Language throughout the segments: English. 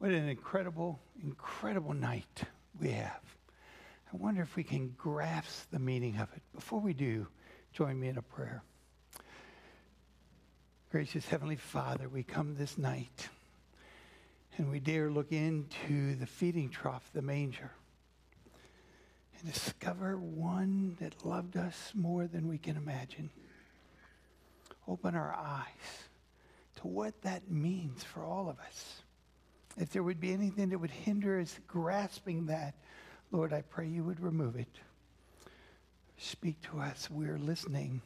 What an incredible, incredible night we have. I wonder if we can grasp the meaning of it. Before we do, join me in a prayer. Gracious Heavenly Father, we come this night and we dare look into the feeding trough, the manger, and discover one that loved us more than we can imagine. Open our eyes to what that means for all of us. If there would be anything that would hinder us grasping that, Lord, I pray you would remove it. Speak to us. We're listening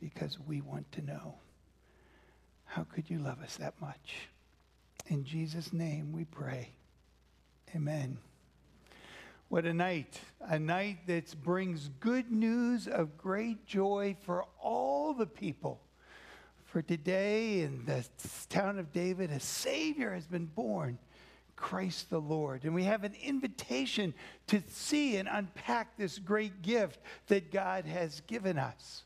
because we want to know. How could you love us that much? In Jesus' name we pray. Amen. What a night. A night that brings good news of great joy for all the people. For today in the town of David, a Savior has been born, Christ the Lord. And we have an invitation to see and unpack this great gift that God has given us.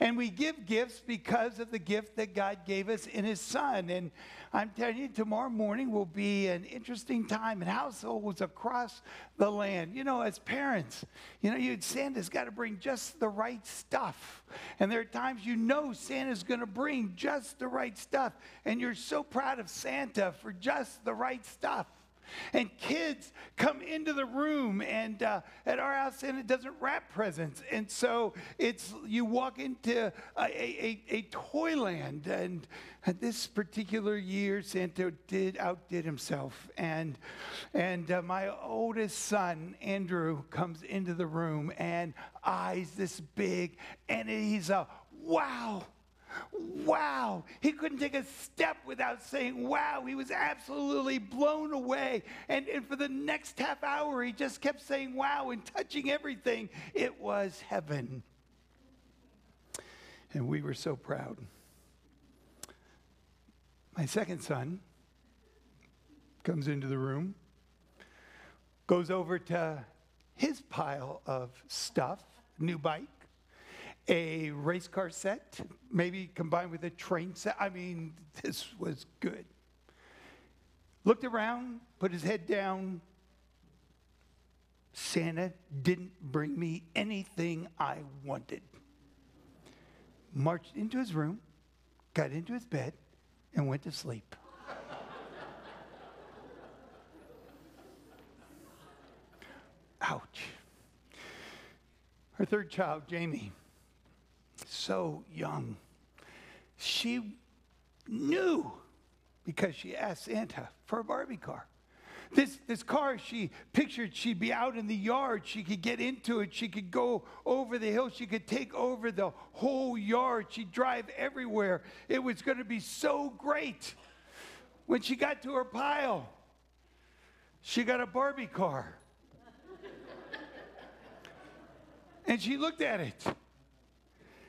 And we give gifts because of the gift that God gave us in His Son. And I'm telling you, tomorrow morning will be an interesting time in households across the land. You know, as parents, you know, you'd Santa's got to bring just the right stuff. And there are times you know Santa's going to bring just the right stuff. And you're so proud of Santa for just the right stuff. And kids come into the room, and uh, at our house, and it doesn't wrap presents. And so it's you walk into a, a, a toyland, and this particular year, Santa did outdid himself. And, and uh, my oldest son, Andrew, comes into the room, and eyes this big, and he's a wow wow. He couldn't take a step without saying wow. He was absolutely blown away. And, and for the next half hour, he just kept saying wow and touching everything. It was heaven. And we were so proud. My second son comes into the room, goes over to his pile of stuff, new bike, a race car set, maybe combined with a train set. I mean, this was good. Looked around, put his head down. Santa didn't bring me anything I wanted. Marched into his room, got into his bed, and went to sleep. Ouch. Her third child, Jamie, so young. She knew because she asked Santa for a Barbie car. This, this car, she pictured she'd be out in the yard. She could get into it. She could go over the hill. She could take over the whole yard. She'd drive everywhere. It was going to be so great. When she got to her pile, she got a Barbie car. and she looked at it.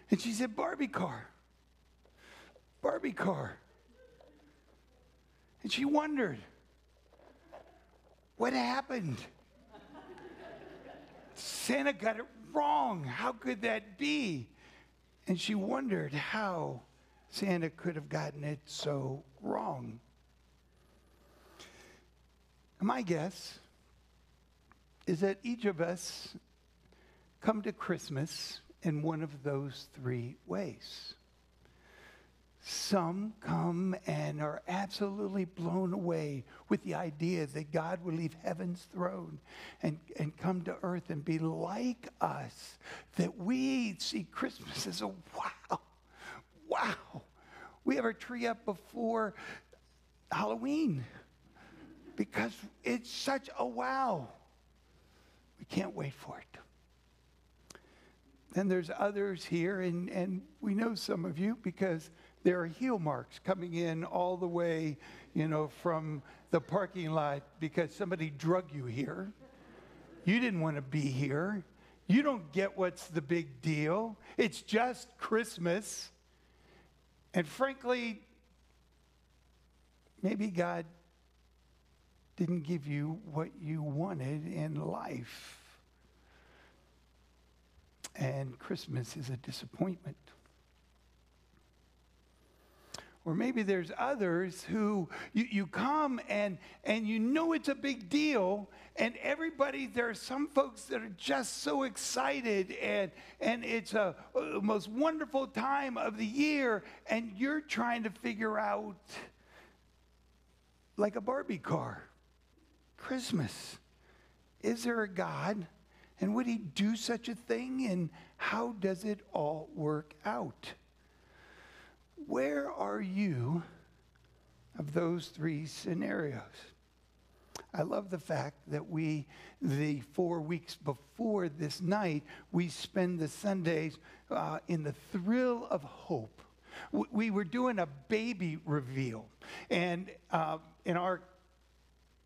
And she said, Barbie car. Barbie car. And she wondered, what happened? Santa got it wrong. How could that be? And she wondered how Santa could have gotten it so wrong. My guess is that each of us come to Christmas in one of those three ways. Some come and are absolutely blown away with the idea that God will leave heaven's throne and, and come to earth and be like us. That we see Christmas as a wow, wow. We have our tree up before Halloween because it's such a wow. We can't wait for it. Then there's others here, and, and we know some of you because there are heel marks coming in all the way, you know, from the parking lot because somebody drug you here. You didn't want to be here. You don't get what's the big deal. It's just Christmas. And frankly, maybe God didn't give you what you wanted in life and Christmas is a disappointment. or maybe there's others who you, you come and, and you know it's a big deal, and everybody, there are some folks that are just so excited, and, and it's a, a most wonderful time of the year, and you're trying to figure out, like a Barbie car, Christmas. Is there a God? And would he do such a thing? And how does it all work out? Where are you of those three scenarios? I love the fact that we, the four weeks before this night, we spend the Sundays uh, in the thrill of hope. We were doing a baby reveal. And uh, in our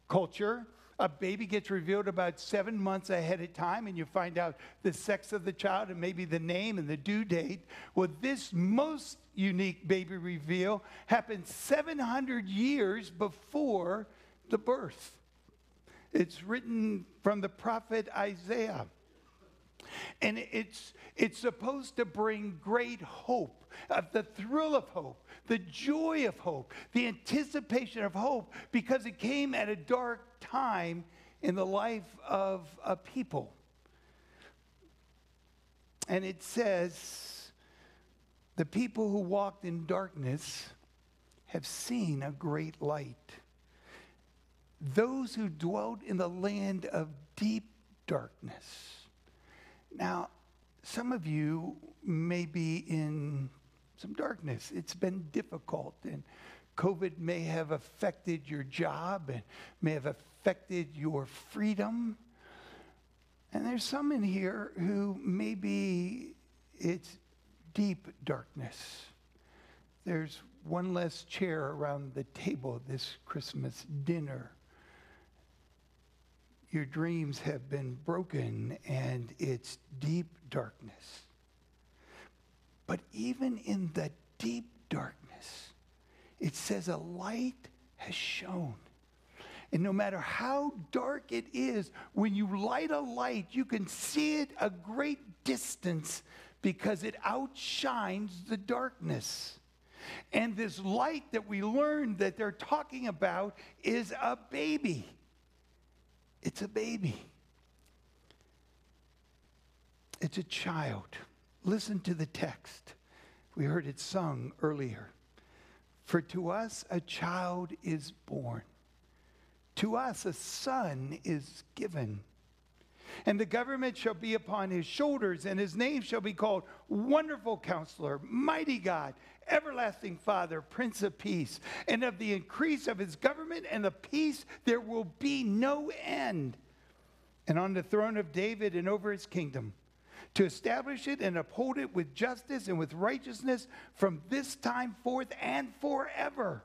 culture, a baby gets revealed about seven months ahead of time, and you find out the sex of the child and maybe the name and the due date. Well, this most unique baby reveal happened 700 years before the birth. It's written from the prophet Isaiah. And it's, it's supposed to bring great hope, uh, the thrill of hope, the joy of hope, the anticipation of hope, because it came at a dark time in the life of a people. And it says, the people who walked in darkness have seen a great light. Those who dwelt in the land of deep darkness. Now, some of you may be in some darkness. It's been difficult, and COVID may have affected your job and may have affected your freedom. And there's some in here who maybe it's deep darkness. There's one less chair around the table this Christmas dinner. Your dreams have been broken and it's deep darkness. But even in the deep darkness, it says a light has shone. And no matter how dark it is, when you light a light, you can see it a great distance because it outshines the darkness. And this light that we learned that they're talking about is a baby. It's a baby. It's a child. Listen to the text. We heard it sung earlier. For to us a child is born, to us a son is given. And the government shall be upon his shoulders, and his name shall be called Wonderful Counselor, Mighty God, Everlasting Father, Prince of Peace. And of the increase of his government and the peace there will be no end. And on the throne of David and over his kingdom, to establish it and uphold it with justice and with righteousness from this time forth and forever.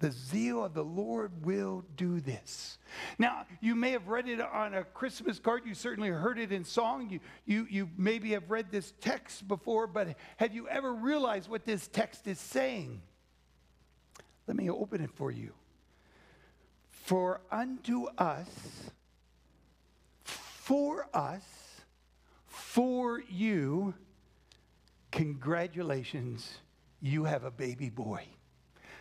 The zeal of the Lord will do this. Now, you may have read it on a Christmas card. You certainly heard it in song. You, you, you maybe have read this text before, but have you ever realized what this text is saying? Let me open it for you. For unto us, for us, for you, congratulations, you have a baby boy.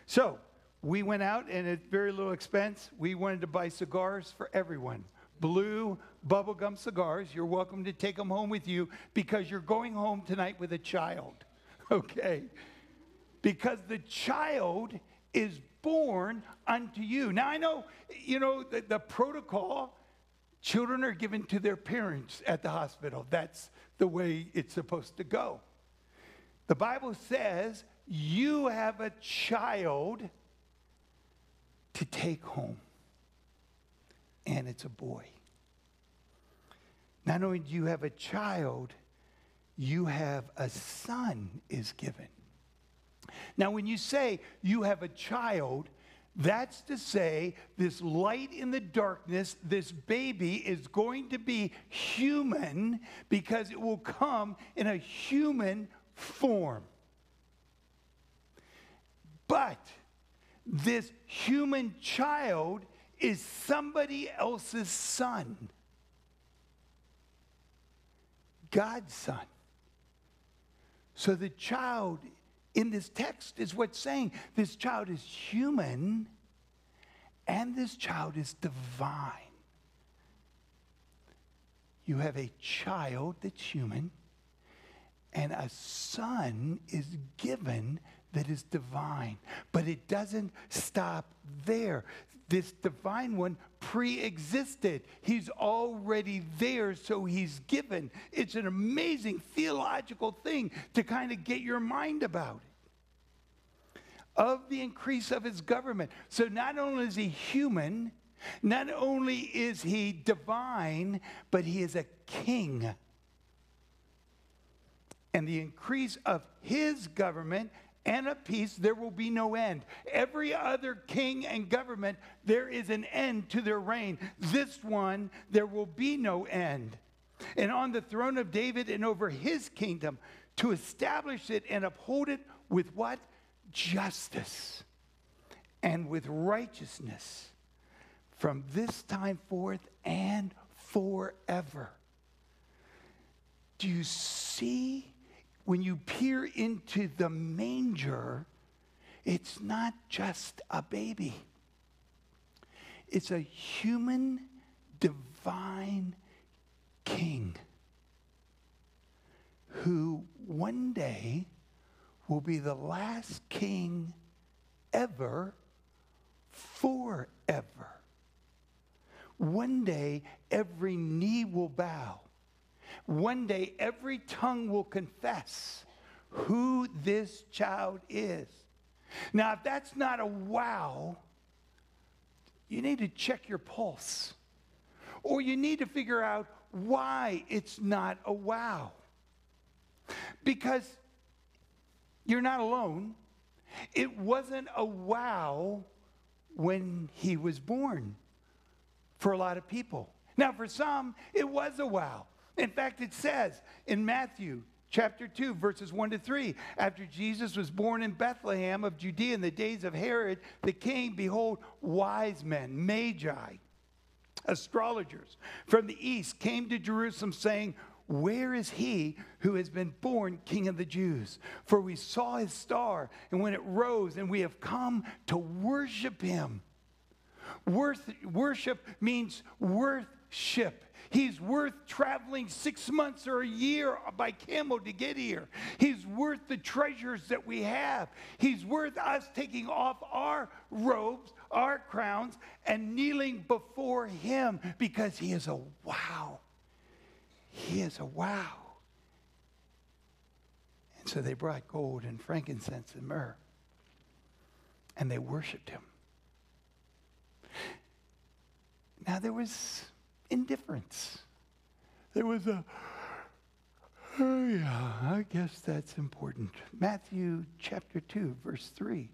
So, we went out and at very little expense, we wanted to buy cigars for everyone. Blue bubblegum cigars. You're welcome to take them home with you because you're going home tonight with a child. Okay? Because the child is born unto you. Now, I know, you know, the, the protocol Children are given to their parents at the hospital. That's the way it's supposed to go. The Bible says you have a child to take home, and it's a boy. Not only do you have a child, you have a son is given. Now, when you say you have a child, that's to say, this light in the darkness, this baby is going to be human because it will come in a human form. But this human child is somebody else's son, God's son. So the child in this text is what's saying this child is human and this child is divine. You have a child that's human, and a son is given that is divine. But it doesn't stop there. This divine one pre existed. He's already there, so he's given. It's an amazing theological thing to kind of get your mind about it. Of the increase of his government. So not only is he human, not only is he divine, but he is a king. And the increase of his government and a peace, there will be no end. Every other king and government, there is an end to their reign. This one, there will be no end. And on the throne of David and over his kingdom, to establish it and uphold it with what? Justice and with righteousness from this time forth and forever. Do you see when you peer into the manger, it's not just a baby, it's a human, divine king who one day will be the last king ever forever. One day, every knee will bow one day, every tongue will confess who this child is. Now, if that's not a wow, you need to check your pulse. Or you need to figure out why it's not a wow. Because you're not alone. It wasn't a wow when he was born for a lot of people. Now, for some, it was a wow. In fact, it says in Matthew chapter 2, verses 1 to 3, after Jesus was born in Bethlehem of Judea in the days of Herod the king, behold, wise men, magi, astrologers from the east came to Jerusalem saying, where is he who has been born king of the Jews? For we saw his star, and when it rose, and we have come to worship him. Worth, worship means worthship. He's worth traveling six months or a year by camel to get here. He's worth the treasures that we have. He's worth us taking off our robes, our crowns, and kneeling before Him because He is a wow. He is a wow. And so they brought gold and frankincense and myrrh, and they worshiped Him. Now, there was indifference. There was a, oh yeah, I guess that's important. Matthew chapter 2, verse 3.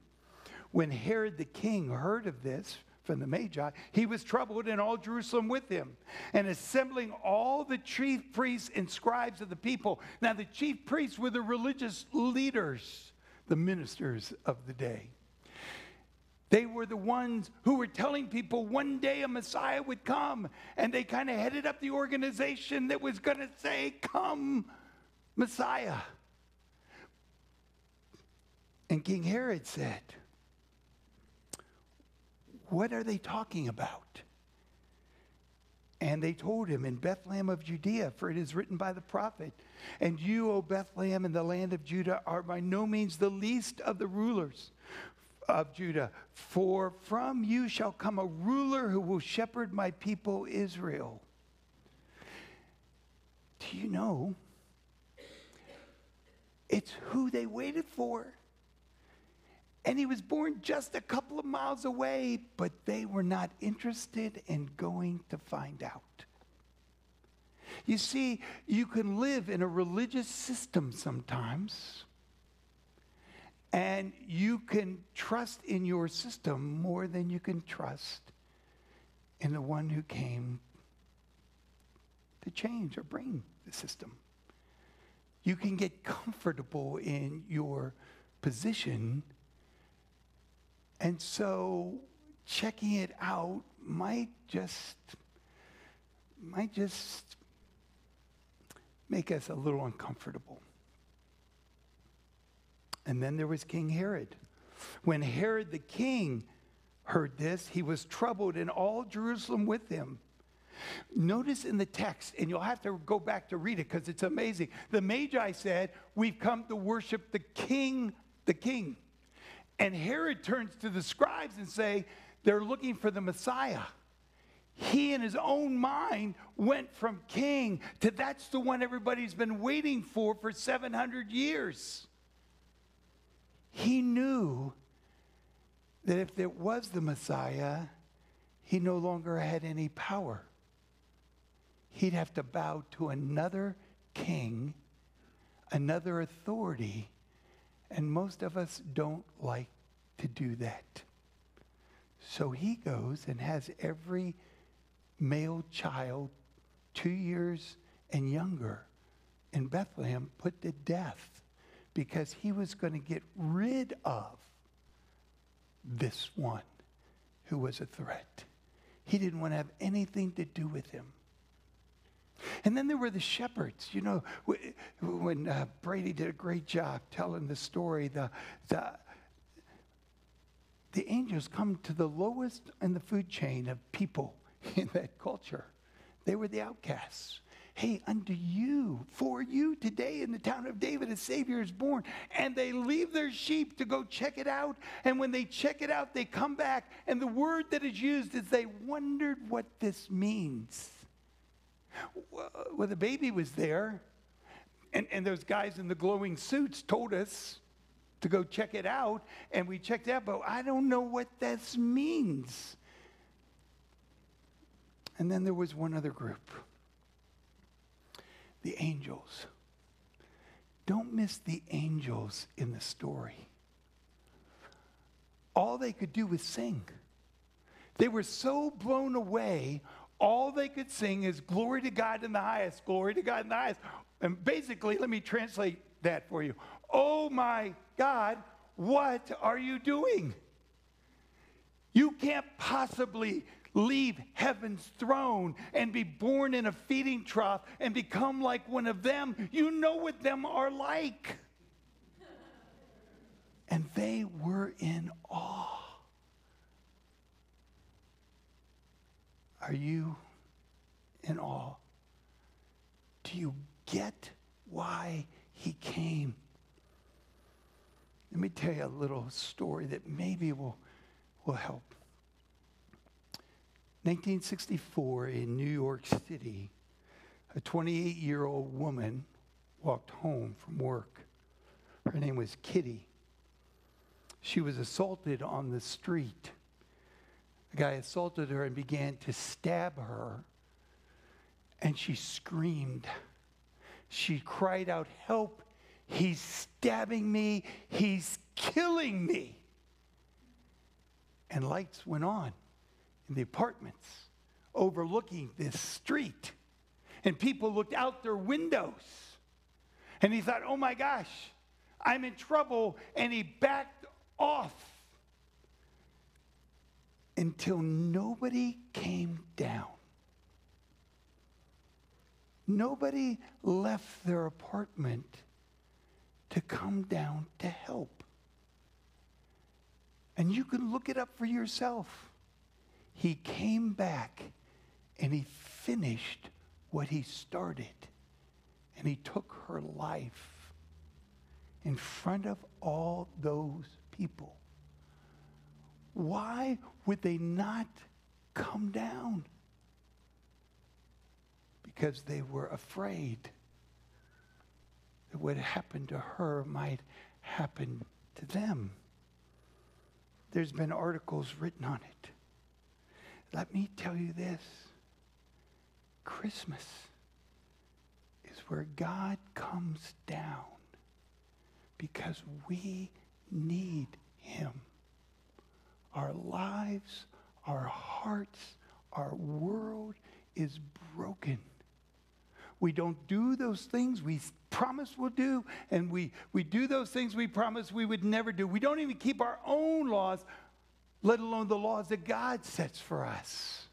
When Herod the king heard of this from the Magi, he was troubled and all Jerusalem with him. And assembling all the chief priests and scribes of the people. Now, the chief priests were the religious leaders, the ministers of the day. They were the ones who were telling people one day a Messiah would come, and they kind of headed up the organization that was going to say, Come, Messiah. And King Herod said, What are they talking about? And they told him, In Bethlehem of Judea, for it is written by the prophet, And you, O Bethlehem, in the land of Judah, are by no means the least of the rulers of Judah. For from you shall come a ruler who will shepherd my people Israel. Do you know? It's who they waited for. And he was born just a couple of miles away, but they were not interested in going to find out. You see, you can live in a religious system sometimes and you can trust in your system more than you can trust in the one who came to change or bring the system. You can get comfortable in your position. And so checking it out might just might just make us a little uncomfortable. And then there was King Herod. When Herod the king heard this, he was troubled, and all Jerusalem with him. Notice in the text, and you'll have to go back to read it because it's amazing. The Magi said, We've come to worship the king, the king. And Herod turns to the scribes and say, They're looking for the Messiah. He, in his own mind, went from king to that's the one everybody's been waiting for for 700 years. He knew that if it was the Messiah, he no longer had any power he'd have to bow to another king, another authority, and most of us don't like to do that. So he goes and has every male child, two years and younger, in Bethlehem put to death because he was going to get rid of this one who was a threat. He didn't want to have anything to do with him. And then there were the shepherds. You know, when uh, Brady did a great job telling the story, the, the, the angels come to the lowest in the food chain of people in that culture. They were the outcasts. Hey, unto you, for you today in the town of David, a Savior is born. And they leave their sheep to go check it out. And when they check it out, they come back. And the word that is used is they wondered what this means. Well, the baby was there, and, and those guys in the glowing suits told us to go check it out, and we checked out, but I don't know what this means. And then there was one other group the angels. Don't miss the angels in the story. All they could do was sing. They were so blown away all they could sing is glory to God in the highest, glory to God in the highest. And basically, let me translate that for you. Oh my God, what are you doing? You can't possibly leave heaven's throne and be born in a feeding trough and become like one of them. You know what them are like. And they were in awe. Are you in awe? Do you get why he came? Let me tell you a little story that maybe will, will help. 1964 in New York City, a 28 year old woman walked home from work. Her name was Kitty. She was assaulted on the street the guy assaulted her and began to stab her. And she screamed. She cried out, Help! He's stabbing me. He's killing me. And lights went on in the apartments overlooking this street. And people looked out their windows. And he thought, oh my gosh, I'm in trouble. And he backed off until nobody came down. Nobody left their apartment to come down to help. And you can look it up for yourself. He came back and he finished what he started. And he took her life in front of all those people. Why would they not come down? Because they were afraid that what happened to her might happen to them. There's been articles written on it. Let me tell you this Christmas is where God comes down because we need him our lives, our hearts, our world is broken. We don't do those things we promise we'll do, and we, we do those things we promise we would never do. We don't even keep our own laws, let alone the laws that God sets for us.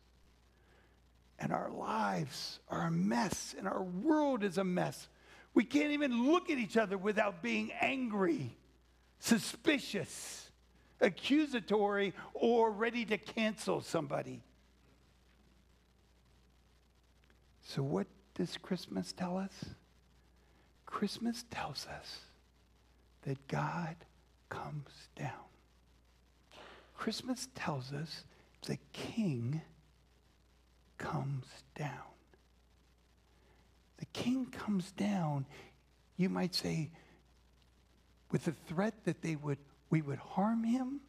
And our lives are a mess, and our world is a mess. We can't even look at each other without being angry. suspicious, accusatory, or ready to cancel somebody. So, what does Christmas tell us? Christmas tells us that God comes down. Christmas tells us the king comes down. The king comes down, you might say, with the threat that they would, we would harm him.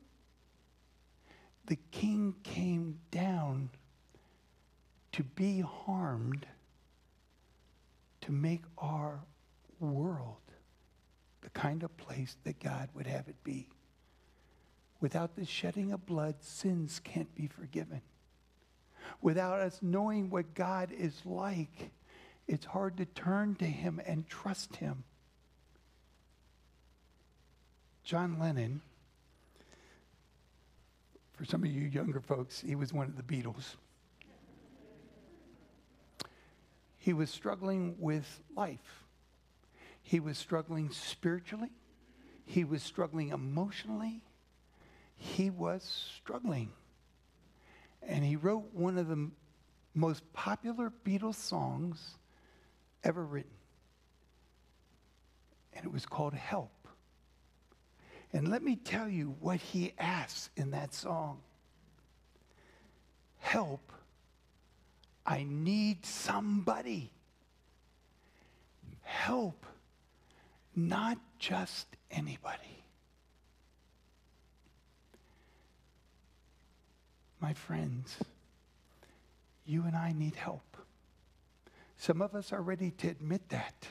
The king came down to be harmed to make our world the kind of place that God would have it be. Without the shedding of blood, sins can't be forgiven. Without us knowing what God is like, it's hard to turn to Him and trust Him. John Lennon, for some of you younger folks, he was one of the Beatles. He was struggling with life. He was struggling spiritually. He was struggling emotionally. He was struggling. And he wrote one of the most popular Beatles songs ever written. And it was called Help. And let me tell you what he asks in that song Help I need somebody. Help, not just anybody. My friends, you and I need help. Some of us are ready to admit that.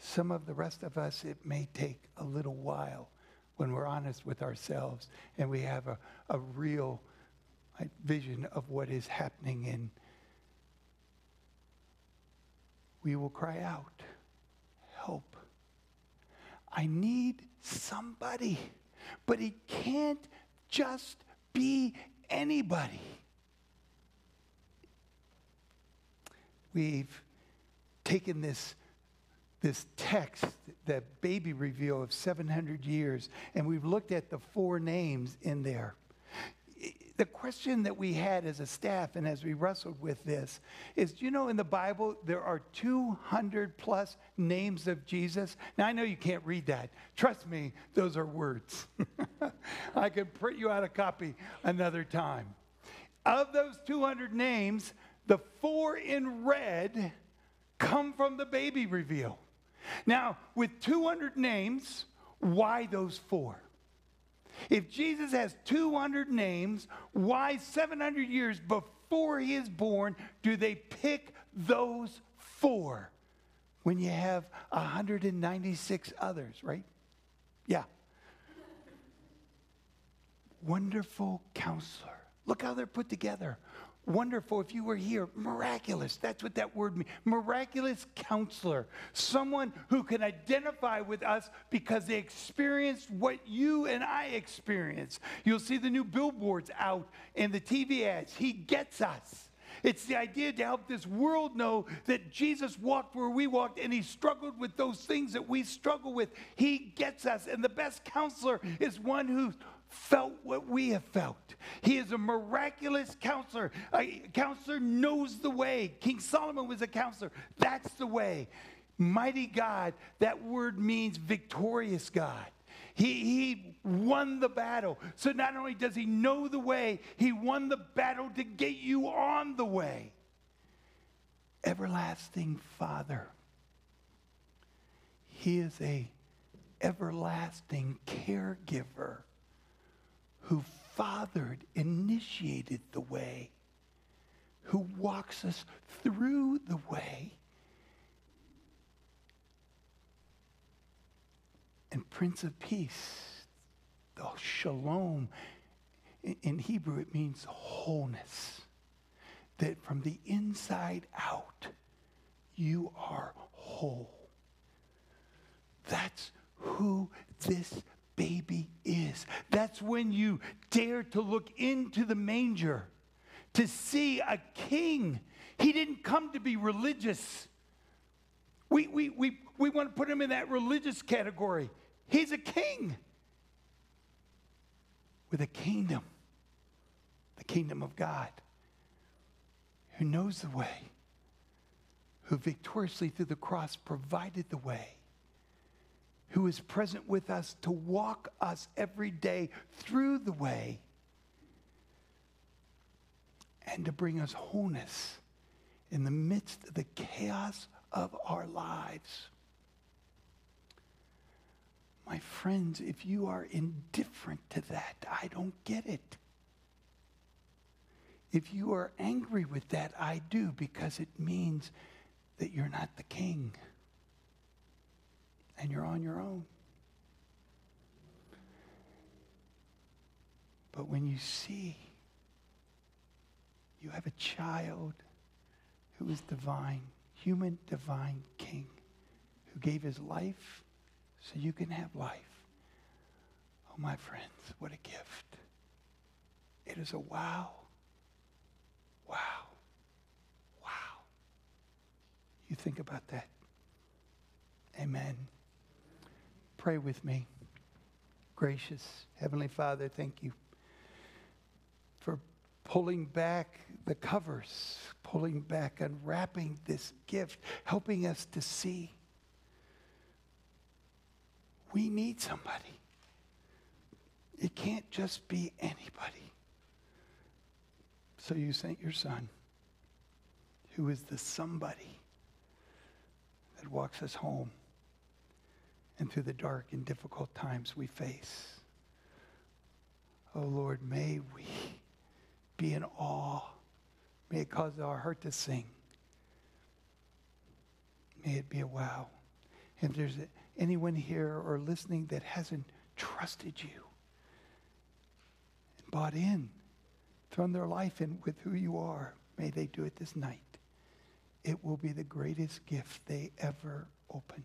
Some of the rest of us, it may take a little while when we're honest with ourselves and we have a, a real vision of what is happening in we will cry out, Help. I need somebody. But it can't just be anybody. We've taken this, this text, the baby reveal of 700 years, and we've looked at the four names in there the question that we had as a staff and as we wrestled with this is you know in the bible there are 200 plus names of jesus. Now i know you can't read that. Trust me those are words. I could print you out a copy another time. Of those 200 names the four in red come from the baby reveal. Now with 200 names why those four if Jesus has 200 names, why 700 years before he is born do they pick those four when you have 196 others, right? Yeah. Wonderful counselor. Look how they're put together wonderful if you were here. Miraculous. That's what that word means. Miraculous counselor. Someone who can identify with us because they experienced what you and I experience. You'll see the new billboards out in the TV ads. He gets us. It's the idea to help this world know that Jesus walked where we walked and he struggled with those things that we struggle with. He gets us. And the best counselor is one who felt what we have felt. He is a miraculous counselor. A counselor knows the way. King Solomon was a counselor. That's the way. Mighty God, that word means victorious God. He, he won the battle. So not only does he know the way, he won the battle to get you on the way. Everlasting Father. He is a everlasting caregiver who fathered, initiated the way, who walks us through the way. And Prince of Peace, the shalom, in Hebrew it means wholeness. That from the inside out, you are whole. That's who this baby That's when you dare to look into the manger to see a king. He didn't come to be religious. We, we, we, we want to put him in that religious category. He's a king. with a kingdom, the kingdom of God, who knows the way, who victoriously through the cross provided the way, who is present with us to walk us every day through the way and to bring us wholeness in the midst of the chaos of our lives. My friends, if you are indifferent to that, I don't get it. If you are angry with that, I do, because it means that you're not the king and you're on your own. But when you see you have a child who is divine, human divine king, who gave his life so you can have life. Oh, my friends, what a gift. It is a wow. Wow. Wow. You think about that. Amen. Pray with me. Gracious Heavenly Father, thank you for pulling back the covers, pulling back, unwrapping this gift, helping us to see. We need somebody. It can't just be anybody. So you sent your son, who is the somebody that walks us home and through the dark and difficult times we face. Oh Lord, may we be in awe. May it cause our heart to sing. May it be a wow. If there's anyone here or listening that hasn't trusted you and bought in, thrown their life in with who you are, may they do it this night. It will be the greatest gift they ever open.